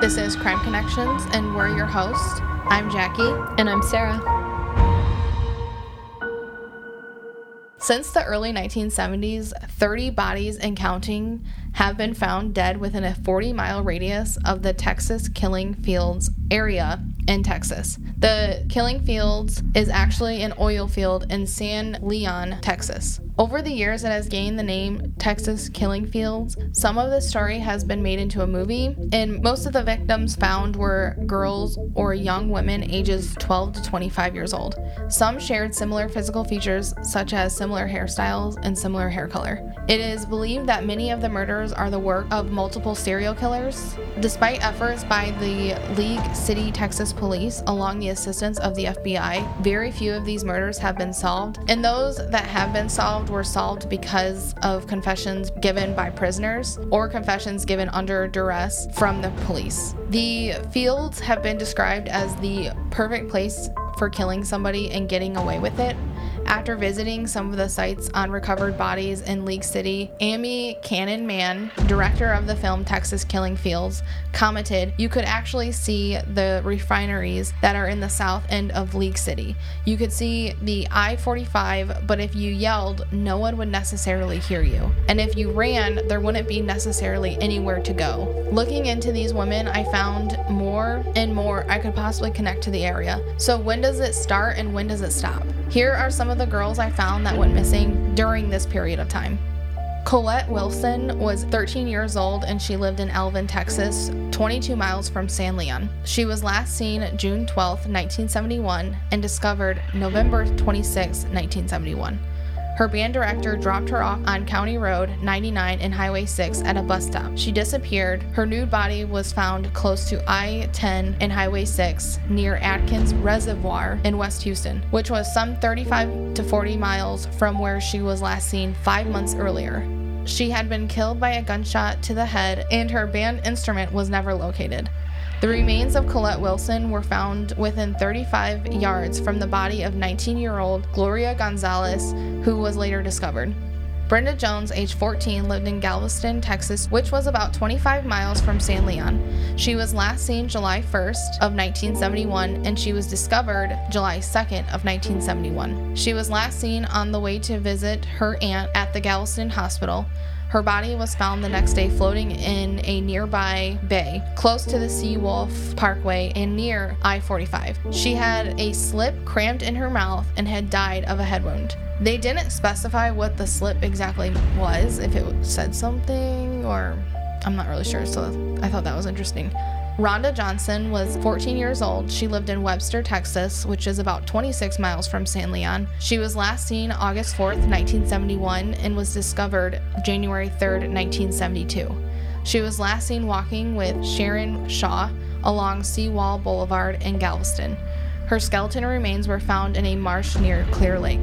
This is Crime Connections, and we're your hosts. I'm Jackie. And I'm Sarah. Since the early 1970s, 30 bodies and counting have been found dead within a 40 mile radius of the Texas Killing Fields area in Texas. The Killing Fields is actually an oil field in San Leon, Texas. Over the years, it has gained the name Texas Killing Fields. Some of the story has been made into a movie, and most of the victims found were girls or young women ages 12 to 25 years old. Some shared similar physical features, such as similar hairstyles and similar hair color. It is believed that many of the murders are the work of multiple serial killers. Despite efforts by the League City, Texas police, along the assistance of the FBI, very few of these murders have been solved, and those that have been solved were solved because of confessions given by prisoners or confessions given under duress from the police. The fields have been described as the perfect place for killing somebody and getting away with it. After visiting some of the sites on recovered bodies in League City, Ami Canaan Mann, director of the film Texas Killing Fields, commented, You could actually see the refineries that are in the south end of League City. You could see the I 45, but if you yelled, no one would necessarily hear you. And if you ran, there wouldn't be necessarily anywhere to go. Looking into these women, I found more and more I could possibly connect to the area. So, when does it start and when does it stop? Here are some of the girls I found that went missing during this period of time. Colette Wilson was 13 years old and she lived in Alvin, Texas, 22 miles from San Leon. She was last seen June 12, 1971, and discovered November 26, 1971. Her band director dropped her off on County Road 99 and Highway 6 at a bus stop. She disappeared. Her nude body was found close to I 10 and Highway 6 near Addicks Reservoir in West Houston, which was some 35 to 40 miles from where she was last seen five months earlier. She had been killed by a gunshot to the head, and her band instrument was never located. The remains of Colette Wilson were found within 35 yards from the body of 19 year old Gloria Gonzalez, who was later discovered. Brenda Jones, age 14, lived in Galveston, Texas, which was about 25 miles from San Leon. She was last seen July 1st of 1971 and she was discovered July 2nd of 1971. She was last seen on the way to visit her aunt at the Galveston Hospital. Her body was found the next day floating in a nearby bay, close to the Seawolf Parkway and near I 45. She had a slip crammed in her mouth and had died of a head wound. They didn't specify what the slip exactly was, if it said something, or I'm not really sure, so I thought that was interesting. Rhonda Johnson was 14 years old. She lived in Webster, Texas, which is about 26 miles from San Leon. She was last seen August 4th, 1971, and was discovered January 3rd, 1972. She was last seen walking with Sharon Shaw along Seawall Boulevard in Galveston. Her skeleton remains were found in a marsh near Clear Lake.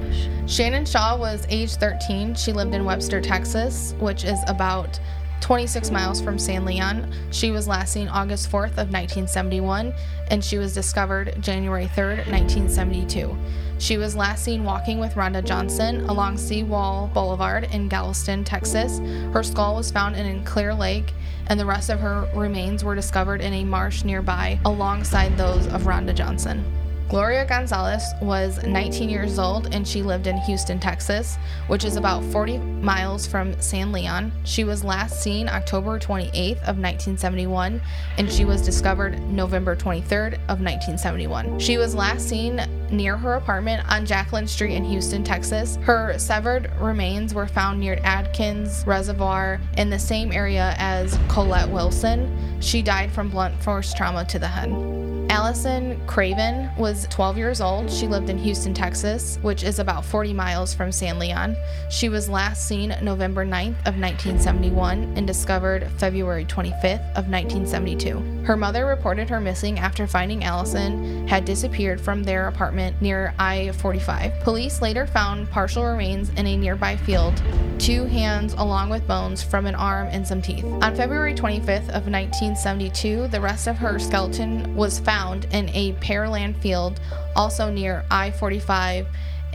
Shannon Shaw was age 13. She lived in Webster, Texas, which is about 26 miles from San Leon. She was last seen August 4th of 1971 and she was discovered January 3rd, 1972. She was last seen walking with Rhonda Johnson along Seawall Boulevard in Galveston, Texas. Her skull was found in Clear Lake and the rest of her remains were discovered in a marsh nearby alongside those of Rhonda Johnson. Gloria Gonzalez was 19 years old and she lived in Houston, Texas, which is about 40 miles from San Leon. She was last seen October 28th of 1971 and she was discovered November 23rd of 1971. She was last seen near her apartment on Jacqueline Street in Houston, Texas. Her severed remains were found near Addicks Reservoir in the same area as Colette Wilson. She died from blunt force trauma to the head. Allison Craven was 12 years old. She lived in Houston, Texas, which is about 40 miles from San Leon. She was last seen November 9th of 1971 and discovered February 25th of 1972. Her mother reported her missing after finding Allison had disappeared from their apartment near I-45. Police later found partial remains in a nearby field, two hands along with bones from an arm and some teeth. On February 25th of 1972, the rest of her skeleton was found found in a pearland field also near I 45,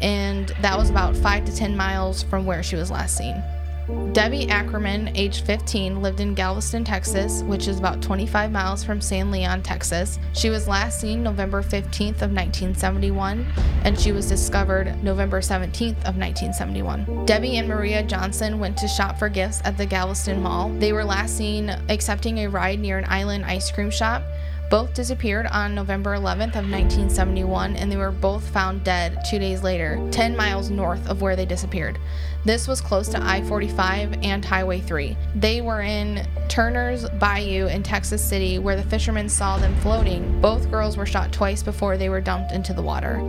and that was about 5 to 10 miles from where she was last seen. Debbie Ackerman, age 15, lived in Galveston, Texas, which is about 25 miles from San Leon, Texas. She was last seen November 15th of 1971, and she was discovered November 17th of 1971. Debbie and Maria Johnson went to shop for gifts at the Galveston Mall. They were last seen accepting a ride near an island ice cream shop. Both disappeared on November 11th of 1971 and they were both found dead 2 days later, 10 miles north of where they disappeared. This was close to I-45 and Highway 3. They were in Turner's Bayou in Texas City where the fishermen saw them floating. Both girls were shot twice before they were dumped into the water.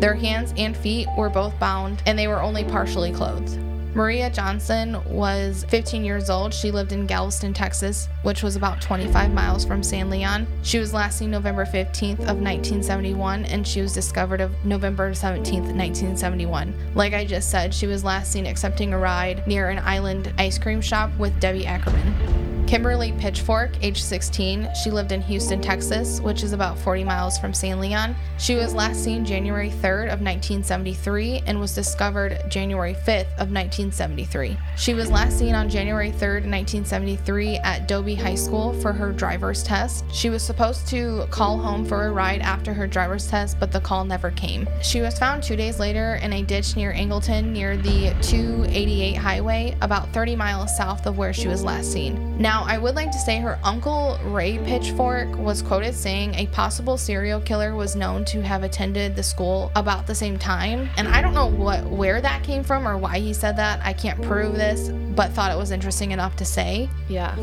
Their hands and feet were both bound and they were only partially clothed. Maria Johnson was 15 years old. She lived in Galveston, Texas, which was about 25 miles from San Leon. She was last seen November 15th of 1971 and she was discovered of November 17th, 1971. Like I just said, she was last seen accepting a ride near an island ice cream shop with Debbie Ackerman. Kimberly Pitchford, age 16, she lived in Houston, Texas, which is about 40 miles from San Leon. She was last seen January 3rd of 1973 and was discovered January 5th of 1973. She was last seen on January 3rd, 1973 at Dobie High School for her driver's test. She was supposed to call home for a ride after her driver's test, but the call never came. She was found 2 days later in a ditch near Angleton near the 288 highway, about 30 miles south of where she was last seen. Now, I would like to say her uncle Ray Pitchford was quoted saying a possible serial killer was known to have attended the school about the same time. And I don't know what where that came from or why he said that. I can't prove this, but thought it was interesting enough to say. Yeah.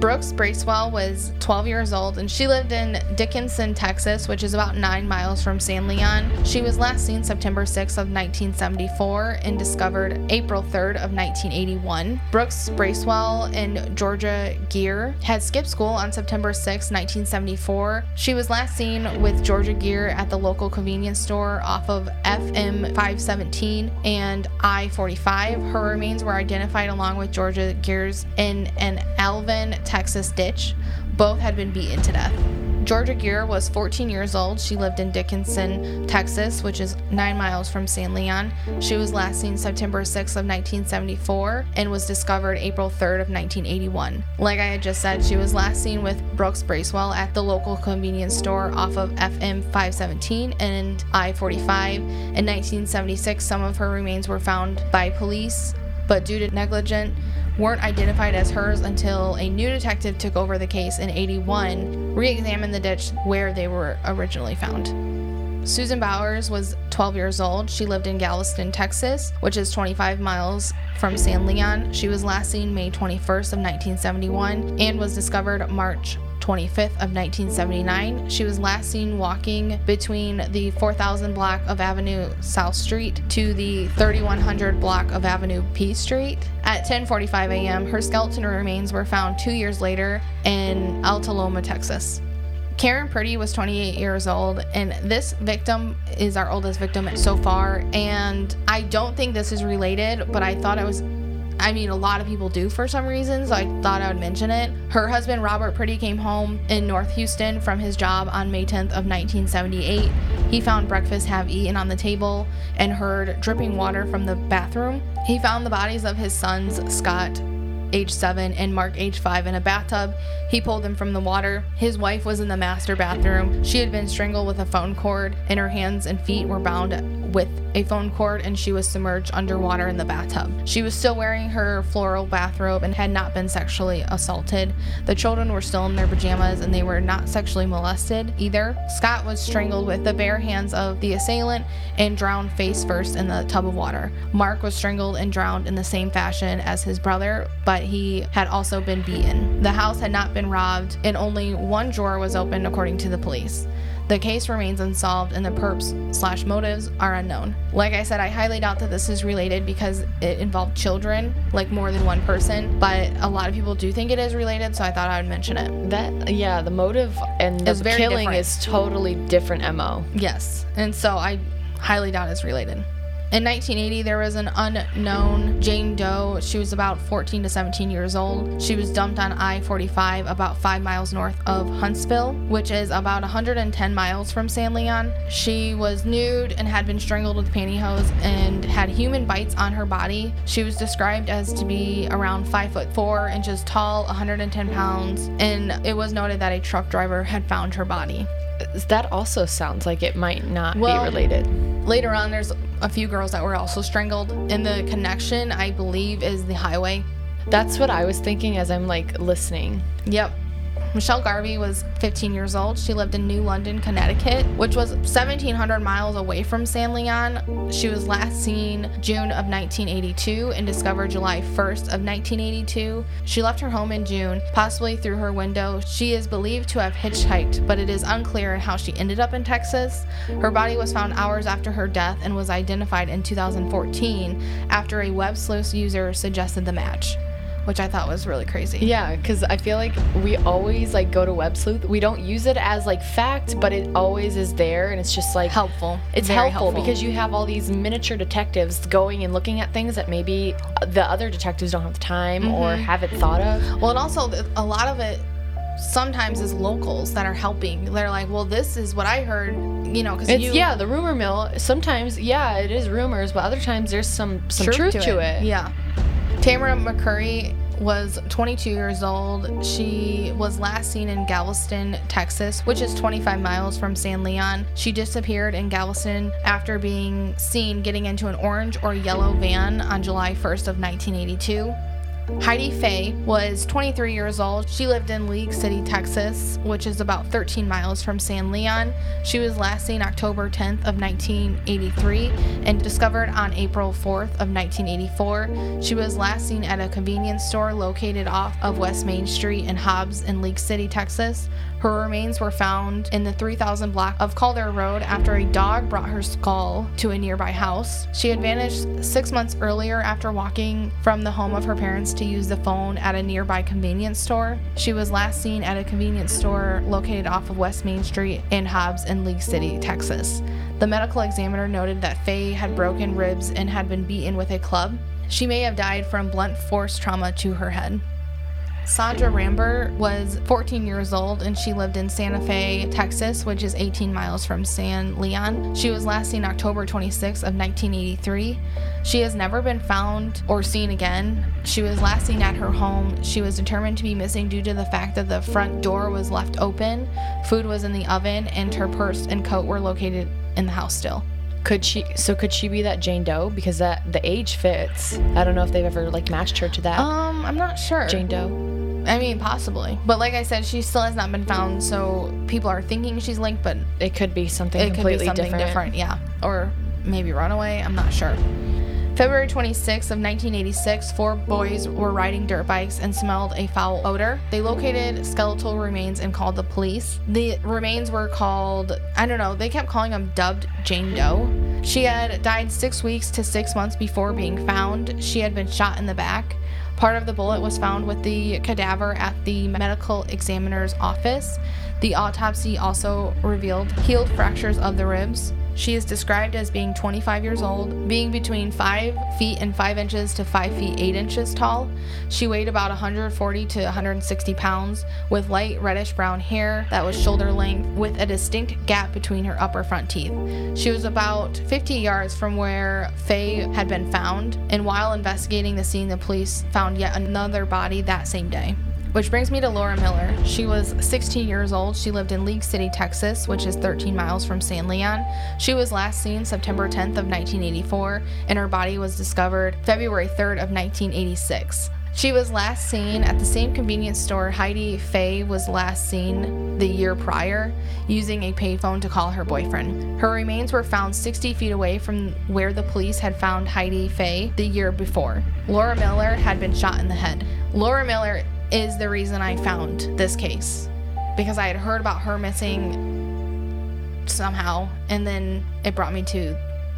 Brooks Bracewell was 12 years old and she lived in Dickinson, Texas, which is about nine miles from San Leon. She was last seen September 6th of 1974 and discovered April 3rd of 1981. Brooks Bracewell and Georgia Geer had skipped school on September 6, 1974. She was last seen with Georgia Geer at the local convenience store off of FM 517 and I 45. Her remains were identified along with Georgia Geer's in an Alvin, Texas ditch. Both had been beaten to death. Georgia Geer was 14 years old. She lived in Dickinson, Texas, which is nine miles from San Leon. She was last seen September 6th of 1974 and was discovered April 3rd of 1981. Like I had just said, she was last seen with Brooks Bracewell at the local convenience store off of FM 517 and I-45. In 1976, some of her remains were found by police, but due to negligent weren't identified as hers until a new detective took over the case in 81, re examined the ditch where they were originally found. Susan Bowers was 12 years old. She lived in Galveston, Texas, which is 25 miles from San Leon. She was last seen May 21st of 1971 and was discovered March 25th of 1979. She was last seen walking between the 4000 block of Avenue South Street to the 3100 block of Avenue P Street. At 10:45 a.m., her skeleton remains were found 2 years later in Alta Loma, Texas. Karen Purdy was 28 years old, and this victim is our oldest victim so far. And I don't think this is related, but I thought it was I mean, a lot of people do for some reason, so I thought I would mention it. Her husband, Robert Pretty, came home in North Houston from his job on May 10th of 1978. He found breakfast half eaten on the table and heard dripping water from the bathroom. He found the bodies of his sons, Scott, age 7, and Mark, age 5, in a bathtub. He pulled them from the water. His wife was in the master bathroom. She had been strangled with a phone cord, and her hands and feet were bound with a phone cord and she was submerged underwater in the bathtub. She was still wearing her floral bathrobe and had not been sexually assaulted. The children were still in their pajamas and they were not sexually molested either. Scott was strangled with the bare hands of the assailant and drowned face first in the tub of water. Mark was strangled and drowned in the same fashion as his brother, but he had also been beaten. The house had not been robbed and only one drawer was open according to the police. The case remains unsolved and the perps slash motives are unknown. Like I said, I highly doubt that this is related because it involved children, like more than one person, but a lot of people do think it is related, so I thought I would mention it. That yeah, the motive and the killing different. is totally different MO. Yes, and so I highly doubt it's related. In 1980, there was an unknown Jane Doe. She was about 14 to 17 years old. She was dumped on I 45 about five miles north of Huntsville, which is about 110 miles from San Leon. She was nude and had been strangled with pantyhose and had human bites on her body. She was described as to be around 5 foot 4 inches tall, 110 pounds, and it was noted that a truck driver had found her body. That also sounds like it might not Well- be related. Later on, there's a few girls that were also strangled, and the connection, I believe, is the highway. That's what I was thinking as I'm like listening. Yep. Michelle Garvey was 15 years old. She lived in New London, Connecticut, which was 1,700 miles away from San Leon. She was last seen June of 1982 and discovered July 1st of 1982. She left her home in June, possibly through her window. She is believed to have hitchhiked, but it is unclear how she ended up in Texas. Her body was found hours after her death and was identified in 2014 after a web sleuth user suggested the match, which I thought was really crazy. Yeah, because I feel like we always like go to web sleuth. We don't use it as like fact, but it always is there, and it's just like helpful. It's Very helpful, because you have all these miniature detectives going and looking at things that maybe the other detectives don't have the time or Mm-hmm. haven't thought of. well, and also a lot of it sometimes is locals that are helping. They're like, well, this is what I heard, you know, because It's you yeah, the rumor mill. Sometimes yeah, it is rumors, but other times there's some some truth, to, it. Yeah. Tamara McCurry was 22 years old. She was last seen in Galveston, Texas, which is 25 miles from San Leon. She disappeared in Galveston after being seen getting into an orange or yellow van on July 1st of 1982. Heidi Fye was 23 years old. She lived in League City, Texas, which is about 13 miles from San Leon. She was last seen October 10th of 1983 and discovered on April 4th of 1984. She was last seen at a convenience store located off of West Main Street in Hobbs in League City, Texas. Her remains were found in the 3000 block of Calder Road after a dog brought her skull to a nearby house. She had vanished six months earlier after walking from the home of her parents to use the phone at a nearby convenience store. She was last seen at a convenience store located off of West Main Street in Hobbs in League City, Texas. The medical examiner noted that Fye had broken ribs and had been beaten with a club. She may have died from blunt force trauma to her head. Sandra Rambert was 14 years old and she lived in Santa Fe, Texas, which is 18 miles from San Leon. She was last seen October 26 of 1983. She has never been found or seen again. She was last seen at her home. She was determined to be missing due to the fact that the front door was left open, food was in the oven, and her purse and coat were located in the house still. Could she? So could she be that Jane Doe? Because that the age fits. I don't know if they've ever like matched her to that Um, I'm not sure. Jane Doe. I mean, possibly. But like I said, she still has not been found, so people are thinking she's linked, but It could be something it could completely be something different. different. Yeah. Or maybe runaway. I'm not sure. February 26th of 1986, four boys were riding dirt bikes and smelled a foul odor. They located skeletal remains and called the police. The remains were called, I don't know, they kept calling them dubbed Jane Doe. She had died six weeks to six months before being found. She had been shot in the back. Part of the bullet was found with the cadaver at the medical examiner's office. The autopsy also revealed healed fractures of the ribs. She is described as being 25 years old, being between 5 feet and 5 inches to 5 feet 8 inches tall. She weighed about 140 to 160 pounds, with light reddish brown hair that was shoulder length, with a distinct gap between her upper front teeth. She was about 50 yards from where Fye had been found, and while investigating the scene, the police found yet another body that same day. Which brings me to Laura Miller. She was 16 years old. She lived in League City, Texas, which is 13 miles from San Leon. She was last seen September 10th of 1984, and her body was discovered February 3rd of 1986. She was last seen at the same convenience store Heidi Fye was last seen the year prior, using a payphone to call her boyfriend. Her remains were found 60 feet away from where the police had found Heidi Fye the year before. Laura Miller had been shot in the head. Laura Miller is the reason I found this case because I had heard about her missing somehow, and then it brought me to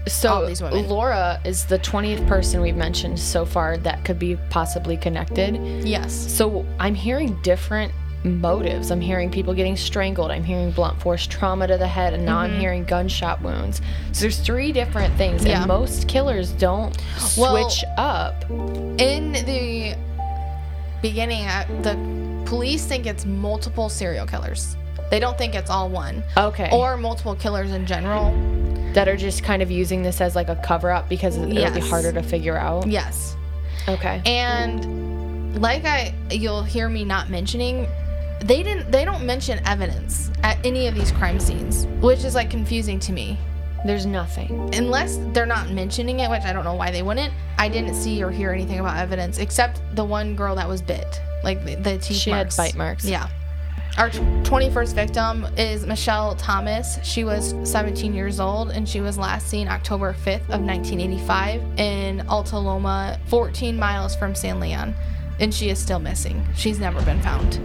So all these women. Laura is the 20th person we've mentioned so far that could be possibly connected. yes. So I'm hearing different motives. I'm hearing people getting strangled. I'm hearing blunt force trauma to the head, and now I'm mm-hmm. hearing gunshot wounds. So there's three different things, Yeah. and most killers don't Well- switch up. In the beginning, uh, the police think it's multiple serial killers. They don't think it's all one. Okay. Or multiple killers in general. that are just kind of using this as like a cover up because it'll be harder to figure out. Yes. Okay. And like I you'll hear me not mentioning they didn't they don't mention evidence at any of these crime scenes, which is like confusing to me. There's nothing. Unless they're not mentioning it, which I don't know why they wouldn't. I didn't see or hear anything about evidence except the one girl that was bit, like the, the teeth She marks. had bite marks. Yeah. Our tw- 21st victim is Michelle Thomas. She was 17 years old and she was last seen October 5th of 1985 in Alta Loma, 14 miles from San Leon, and she is still missing. She's never been found.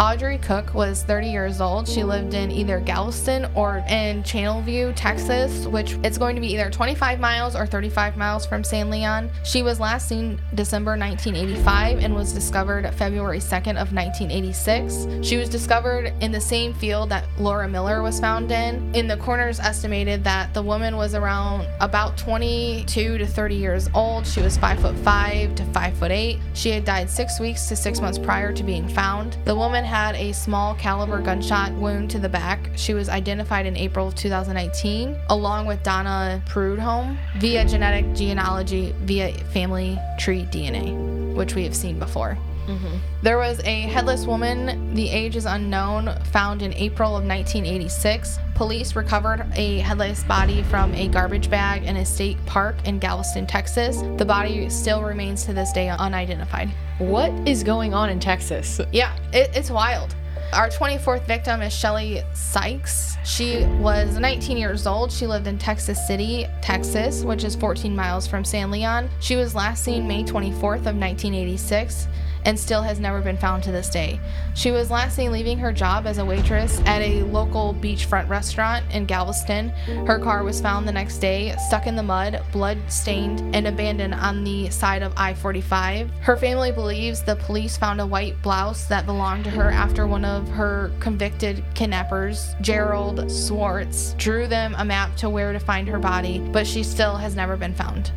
Audrey Cook was 30 years old. She lived in either Galveston or in Channelview, Texas, which it's going to be either 25 miles or 35 miles from San Leon. She was last seen December 1985 and was discovered February 2nd of 1986. She was discovered in the same field that Laura Miller was found in. In the coroner's estimated that the woman was around about 22 to 30 years old. She was 5 foot 5 to 5 foot 8. She had died 6 weeks to 6 months prior to being found. The woman had a small caliber gunshot wound to the back. She was identified in April of 2019 along with Donna Prudhomme via genetic genealogy via family tree DNA, which we have seen before. Mm-hmm. There was a headless woman, the age is unknown, found in April of 1986. Police recovered a headless body from a garbage bag in a state park in Galveston, Texas. The body still remains to this day unidentified. What is going on in Texas? Yeah, it, it's wild. Our 24th victim is Shelley Sikes. She was 19 years old. She lived in Texas City, Texas, which is 14 miles from San Leon. She was last seen May 24th of 1986 and still has never been found to this day. She was last seen leaving her job as a waitress at a local beachfront restaurant in Galveston. Her car was found the next day, stuck in the mud, blood stained, and abandoned on the side of I 45. Her family believes the police found a white blouse that belonged to her after one of her convicted kidnappers, Gerald Zwarst, drew them a map to where to find her body, but she still has never been found.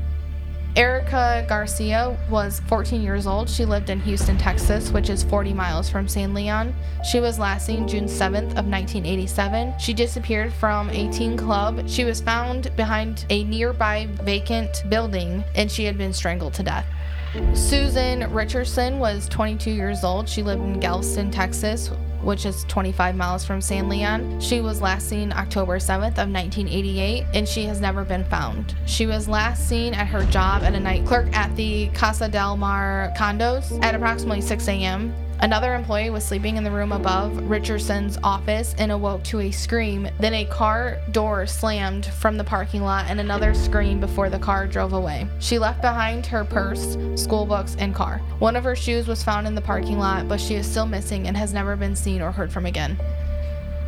Erica Garcia was 14 years old. She lived in Houston, Texas, which is 40 miles from San Leon. She was last seen June 7th of 1987. She disappeared from a teen club. She was found behind a nearby vacant building and she had been strangled to death. Susan Richardson was 22 years old. She lived in Galveston, Texas, which is 25 miles from San Leon. She was last seen October 7th of 1988 and she has never been found. She was last seen at her job at a night clerk at the Casa del Mar condos at approximately 6 a.m. Another employee was sleeping in the room above Richardson's office and awoke to a scream. Then a car door slammed from the parking lot and another scream before the car drove away. She left behind her purse, school books, and car. One of her shoes was found in the parking lot, but she is still missing and has never been seen or heard from again.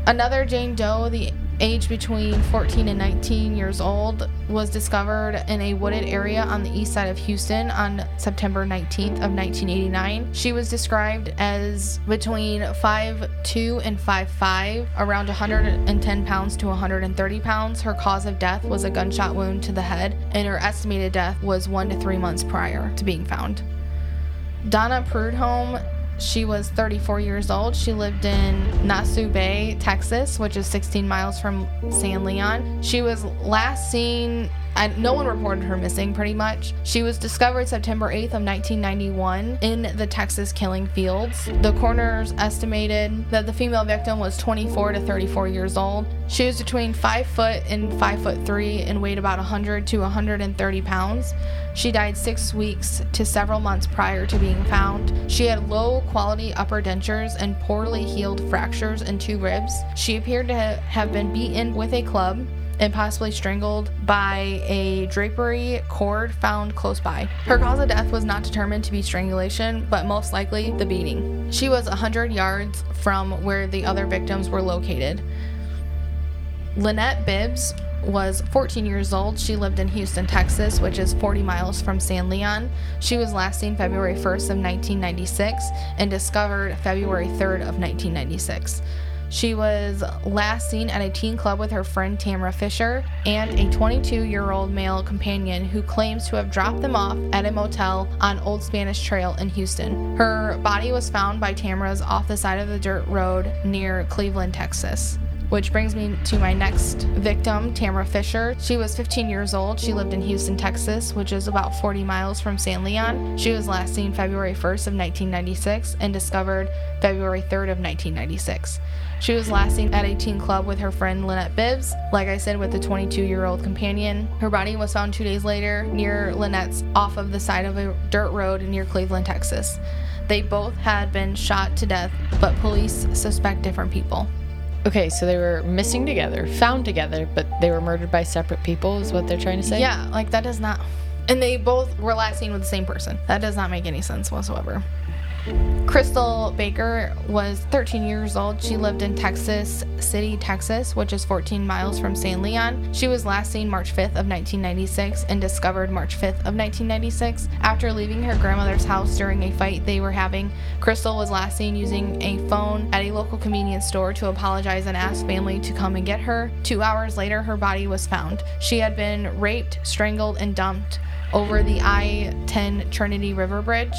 Another Jane Doe, the age between 14 and 19 years old, was discovered in a wooded area on the east side of Houston on September 19th of 1989. She was described as between 5'2 and 5'5, around 110 pounds to 130 pounds. Her cause of death was a gunshot wound to the head, and her estimated death was one to three months prior to being found. Donna Prudhomme she was 34 years old. She lived in Nassau Bay, Texas, which is 16 miles from San Leon. She was last seen. I, no one reported her missing pretty much. She was discovered September 8th of 1991 in the Texas killing fields. The coroners estimated that the female victim was 24 to 34 years old. She was between 5 foot and 5 foot 3 and weighed about 100 to 130 pounds. She died six weeks to several months prior to being found. She had low quality upper dentures and poorly healed fractures in two ribs. She appeared to have been beaten with a club and possibly strangled by a drapery cord found close by. Her cause of death was not determined to be strangulation, but most likely the beating. She was 100 yards from where the other victims were located. Lynette Bibbs was 14 years old. She lived in Houston, Texas, which is 40 miles from San Leon. She was last seen February 1st of 1996 and discovered February 3rd of 1996. She was last seen at a teen club with her friend Tamara Fisher and a 22 year old male companion who claims to have dropped them off at a motel on Old Spanish Trail in Houston. Her body was found by Tamara's off the side of the dirt road near Cleveland, Texas. Which brings me to my next victim, Tamara Fisher. She was 15 years old. She lived in Houston, Texas, which is about 40 miles from San Leon. She was last seen February 1st of 1996 and discovered February 3rd of 1996. She was last seen at a teen club with her friend Lynette Bibbs, like I said, with a 22 year old companion. Her body was found two days later near Lynette's off of the side of a dirt road near Cleveland, Texas. They both had been shot to death, but police suspect different people. Okay, so they were missing together, found together, but they were murdered by separate people, is what they're trying to say? Yeah, like that does not. And they both were last seen with the same person. That does not make any sense whatsoever. Crystal Baker was 13 years old. She lived in Texas City, Texas, which is 14 miles from San Leon. She was last seen March 5th of 1996 and discovered March 5th of 1996. After leaving her grandmother's house during a fight they were having, Crystal was last seen using a phone at a local convenience store to apologize and ask family to come and get her. Two hours later, her body was found. She had been raped, strangled, and dumped over the I 10 Trinity River Bridge.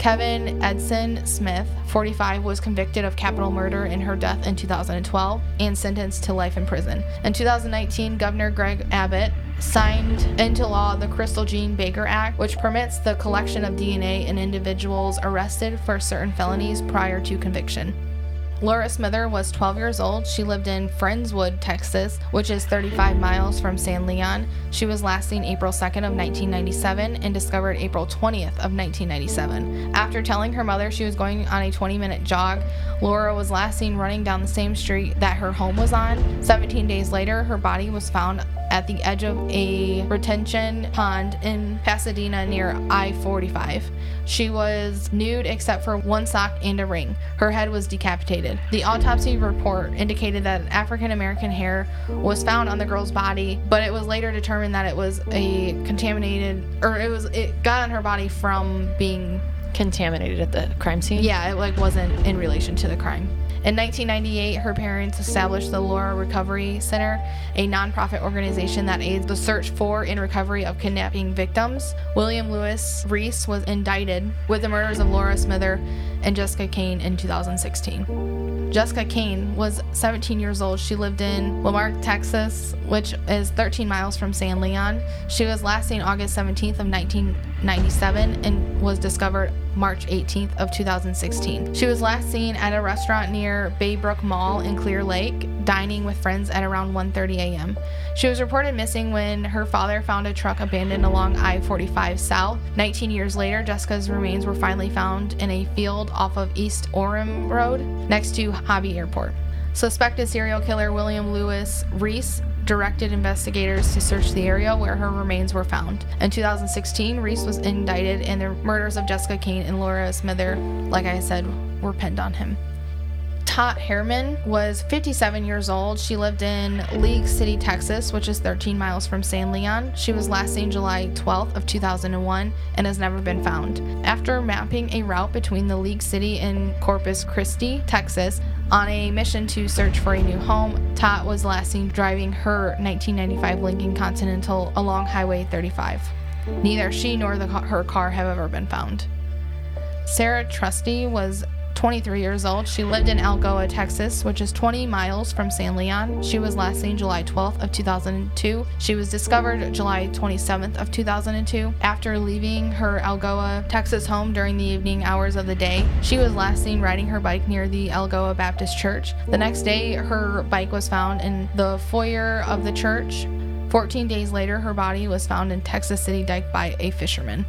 Kevin Edison Smith, 45, was convicted of capital murder in her death in 2012 and sentenced to life in prison. In 2019, Governor Greg Abbott signed into law the Crystal Jean Baker Act, which permits the collection of DNA in individuals arrested for certain felonies prior to conviction. Laura Smither was 12 years old. She lived in Friendswood, Texas, which is 35 miles from San Leon. She was last seen April 2nd of 1997 and discovered April 20th of 1997. After telling her mother she was going on a 20-minute jog, Laura was last seen running down the same street that her home was on. 17 days later, her body was found at the edge of a retention pond in Pasadena near I 45. She was nude except for one sock and a ring. Her head was decapitated. The autopsy report indicated that African American hair was found on the girl's body, but it was later determined that it was a contaminated, or it was, it got on her body from being Contaminated at the crime scene? yeah, it like wasn't in relation to the crime. In 1998, her parents established the Laura Recovery Center, a nonprofit organization that aids the search for and recovery of kidnapping victims. William Lewis Reece was indicted with the murders of Laura Smither and Jessica Cain in 2016. Jessica Cain was 17 years old. She lived in La Marque, Texas, which is 13 miles from San Leon. She was last seen August 17th of 1997 and was discovered March 18th of 2016. She was last seen at a restaurant near Baybrook Mall in Clear Lake, dining with friends at around 1:30 a.m. She was reported missing when her father found a truck abandoned along I-45 South. 19 years later, Jessica's remains were finally found in a field off of East Orem Road next to Hobby Airport. Suspected serial killer William Lewis Reece directed investigators to search the area where her remains were found. In 2016, Reece was indicted, and the murders of Jessica Cain and Laura Smither, like I said, were pinned on him. Tot Harriman was 57 years old. She lived in League City, Texas, which is 13 miles from San Leon. She was last seen July 12th of 2001 and has never been found. After mapping a route between the League City and Corpus Christi, Texas, on a mission to search for a new home, Tot was last seen driving her 1995 Lincoln Continental along Highway 35. Neither she nor the, her car have ever been found. Sarah Trusty was 23 years old. She lived in Algoa, Texas, which is 20 miles from San Leon. She was last seen July 12th of 2002. She was discovered July 27th of 2002 after leaving her Algoa, Texas home during the evening hours of the day. She was last seen riding her bike near the Algoa Baptist Church. The next day, her bike was found in the foyer of the church. 14 days later, her body was found in Texas City Dike by a fisherman.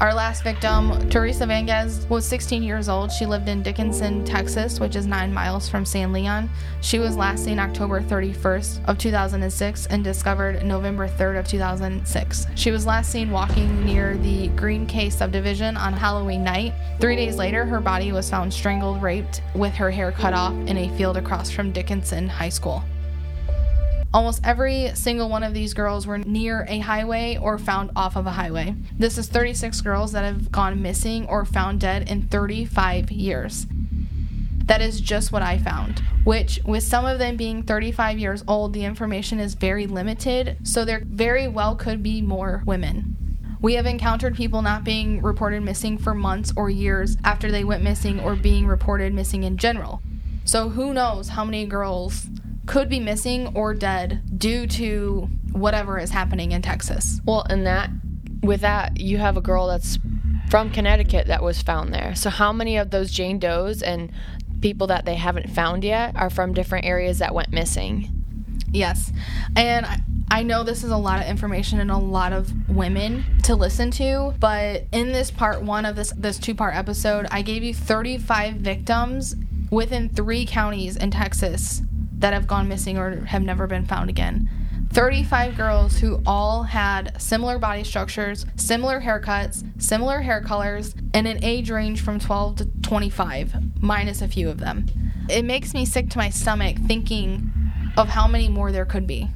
Our last victim, Teresa Vanegas, was 16 years old. She lived in Dickinson, Texas, which is 9 miles from San Leon. She was last seen October 31st of 2006 and discovered November 3rd of 2006. She was last seen walking near the Green K subdivision on Halloween night. 3 days later, her body was found strangled, raped, with her hair cut off in a field across from Dickinson High School. Almost every single one of these girls were near a highway or found off of a highway. This is 36 girls that have gone missing or found dead in 35 years. That is just what I found, which, with some of them being 35 years old, the information is very limited, so there very well could be more women. We have encountered people not being reported missing for months or years after they went missing or being reported missing in general. So who knows how many girls could be missing or dead due to whatever is happening in Texas. Well, and that with that, you have a girl that's from Connecticut that was found there. So how many of those Jane Does and people that they haven't found yet are from different areas that went missing? Yes. And I, I know this is a lot of information and a lot of women to listen to, but in this part 1 of this this two-part episode, I gave you 35 victims within 3 counties in Texas that have gone missing or have never been found again. 35 girls who all had similar body structures, similar haircuts, similar hair colors, and an age range from 12 to 25, minus a few of them. It makes me sick to my stomach thinking of how many more there could be.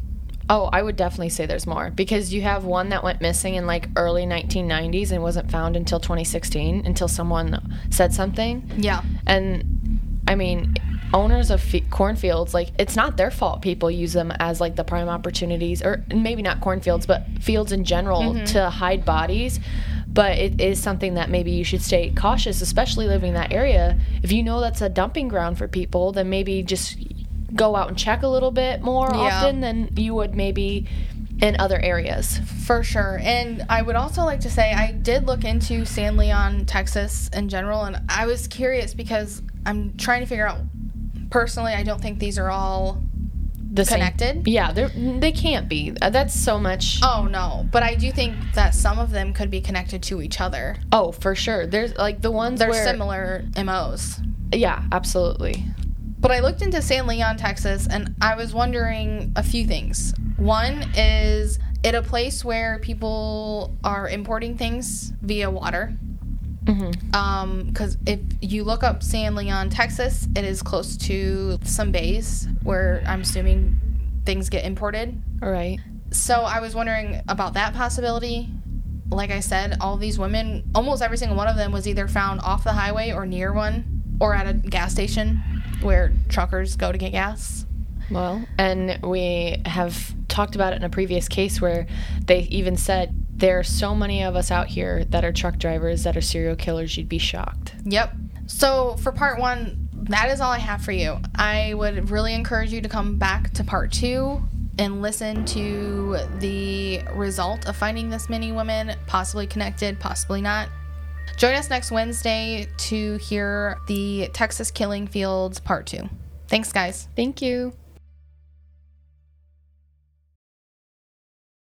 Oh, I would definitely say there's more because you have one that went missing in like early 1990s and wasn't found until 2016 until someone said something. Yeah. And I mean, owners of f- cornfields, like it's not their fault people use them as like the prime opportunities, or maybe not cornfields, but fields in general Mm-hmm. to hide bodies. But it is something that maybe you should stay cautious, especially living in that area. If you know that's a dumping ground for people, then maybe just go out and check a little bit more Yeah. often than you would maybe in other areas. For sure. And I would also like to say I did look into San Leon, Texas in general, and I was curious because I'm trying to figure out personally, I don't think these are all The same- connected. Yeah, they they can't be. Uh, That's so much. Oh no, but I do think that some of them could be connected to each other. Oh, for sure. There's like the ones They're where similar MOs. Yeah, absolutely. But I looked into San Leon, Texas, and I was wondering a few things. One is it a place where people are importing things via water? Mm-hmm. Um, because if you look up San Leon, Texas, it is close to some bays where I'm assuming things get imported. All right. So I was wondering about that possibility. Like I said, all these women, almost every single one of them was either found off the highway or near one or at a gas station where truckers go to get gas. Well, and we have talked about it in a previous case where they even said there are so many of us out here that are truck drivers that are serial killers, you'd be shocked. Yep. So for part one, that is all I have for you. I would really encourage you to come back to part two and listen to the result of finding this many women, possibly connected, possibly not. Join us next Wednesday to hear the Texas Killing Fields part two. Thanks, guys. Thank you.